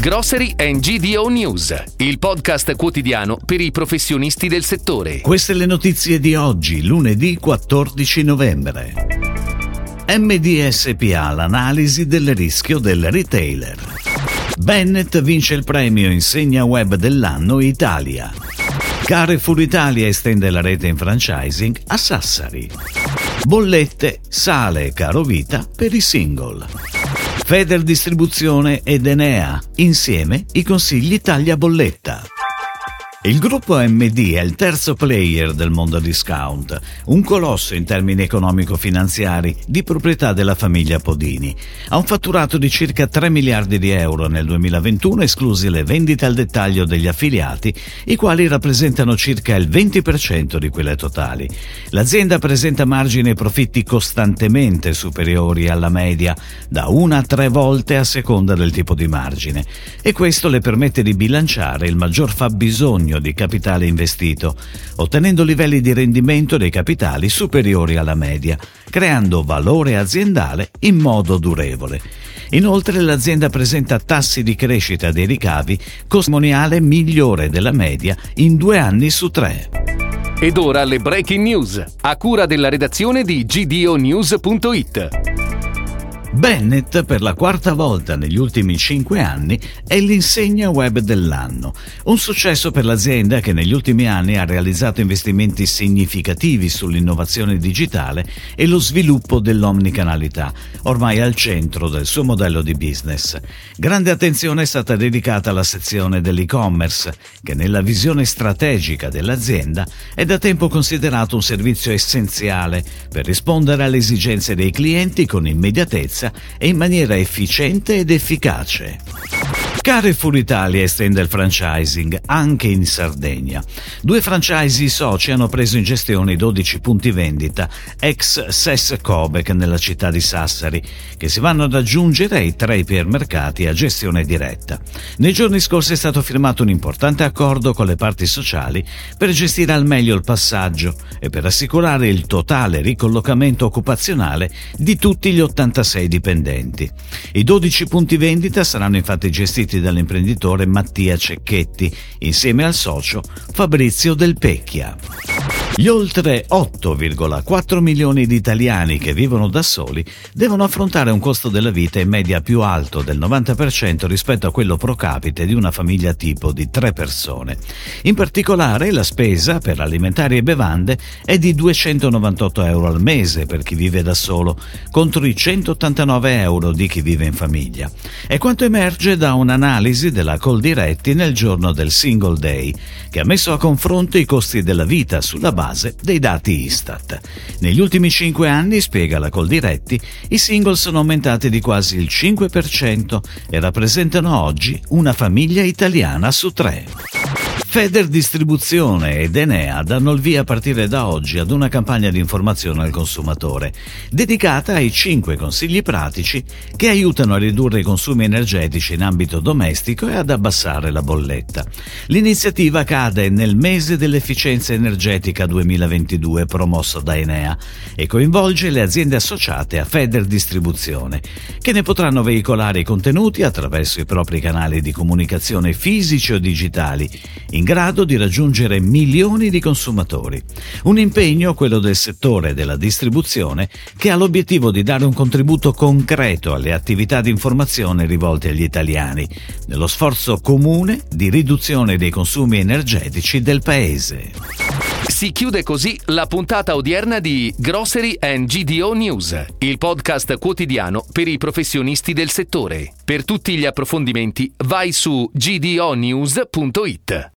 Grocery and GDO News, il podcast quotidiano per i professionisti del settore. Queste le notizie di oggi, lunedì 14 novembre. MDSPA, l'analisi del rischio del retailer. Bennett vince il premio Insegna Web dell'anno Italia. Carrefour Italia estende la rete in franchising a Sassari. Bollette, sale caro vita per i single. Feder Distribuzione ed Enea, insieme i consigli taglia bolletta. Il gruppo MD è il terzo player del mondo discount, un colosso in termini economico-finanziari di proprietà della famiglia Podini. Ha un fatturato di circa 3 miliardi di euro nel 2021, esclusi le vendite al dettaglio degli affiliati, i quali rappresentano circa il 20% di quelle totali. L'azienda presenta margini e profitti costantemente superiori alla media, da una a tre volte a seconda del tipo di margine, e questo le permette di bilanciare il maggior fabbisogno bisogno di capitale investito, ottenendo livelli di rendimento dei capitali superiori alla media, creando valore aziendale in modo durevole. Inoltre l'azienda presenta tassi di crescita dei ricavi cosmoniale migliore della media in due anni su tre. Ed ora le breaking news, a cura della redazione di gdonews.it. Bennett per la quarta volta negli ultimi cinque anni è l'insegna web dell'anno, un successo per l'azienda che negli ultimi anni ha realizzato investimenti significativi sull'innovazione digitale e lo sviluppo dell'omnicanalità, ormai al centro del suo modello di business. Grande attenzione è stata dedicata alla sezione dell'e-commerce, che nella visione strategica dell'azienda è da tempo considerato un servizio essenziale per rispondere alle esigenze dei clienti con immediatezza sicurezza e in maniera efficiente ed efficace. Carrefour Italia estende il franchising anche in Sardegna. Due franchisi soci hanno preso in gestione i 12 punti vendita ex SES Cobek nella città di Sassari, che si vanno ad aggiungere ai tre ipermercati a gestione diretta. Nei giorni scorsi è stato firmato un importante accordo con le parti sociali per gestire al meglio il passaggio e per assicurare il totale ricollocamento occupazionale di tutti gli 86 dipendenti. I 12 punti vendita saranno infatti gestiti gestiti dall'imprenditore Mattia Cecchetti insieme al socio Fabrizio Del Pecchia. Gli oltre 8,4 milioni di italiani che vivono da soli devono affrontare un costo della vita in media più alto del 90% rispetto a quello pro capite di una famiglia tipo di tre persone. In particolare la spesa per alimentari e bevande è di 298 euro al mese per chi vive da solo, contro i 189 euro di chi vive in famiglia. È quanto emerge da un'analisi della Coldiretti nel giorno del Single Day, che ha messo a confronto i costi della vita sulla base base dei dati Istat. Negli ultimi cinque anni, spiega la Coldiretti, i single sono aumentati di quasi il 5% e rappresentano oggi una famiglia italiana su tre. Feder Distribuzione ed Enea danno il via a partire da oggi ad una campagna di informazione al consumatore, dedicata ai 5 consigli pratici che aiutano a ridurre i consumi energetici in ambito domestico e ad abbassare la bolletta. L'iniziativa cade nel mese dell'efficienza energetica 2022 promosso da Enea e coinvolge le aziende associate a Feder Distribuzione, che ne potranno veicolare i contenuti attraverso i propri canali di comunicazione fisici o digitali in grado di raggiungere milioni di consumatori. Un impegno, quello del settore della distribuzione, che ha l'obiettivo di dare un contributo concreto alle attività di informazione rivolte agli italiani, nello sforzo comune di riduzione dei consumi energetici del Paese. Si chiude così la puntata odierna di Grocery and GDO News, il podcast quotidiano per i professionisti del settore. Per tutti gli approfondimenti vai su gdonews.it.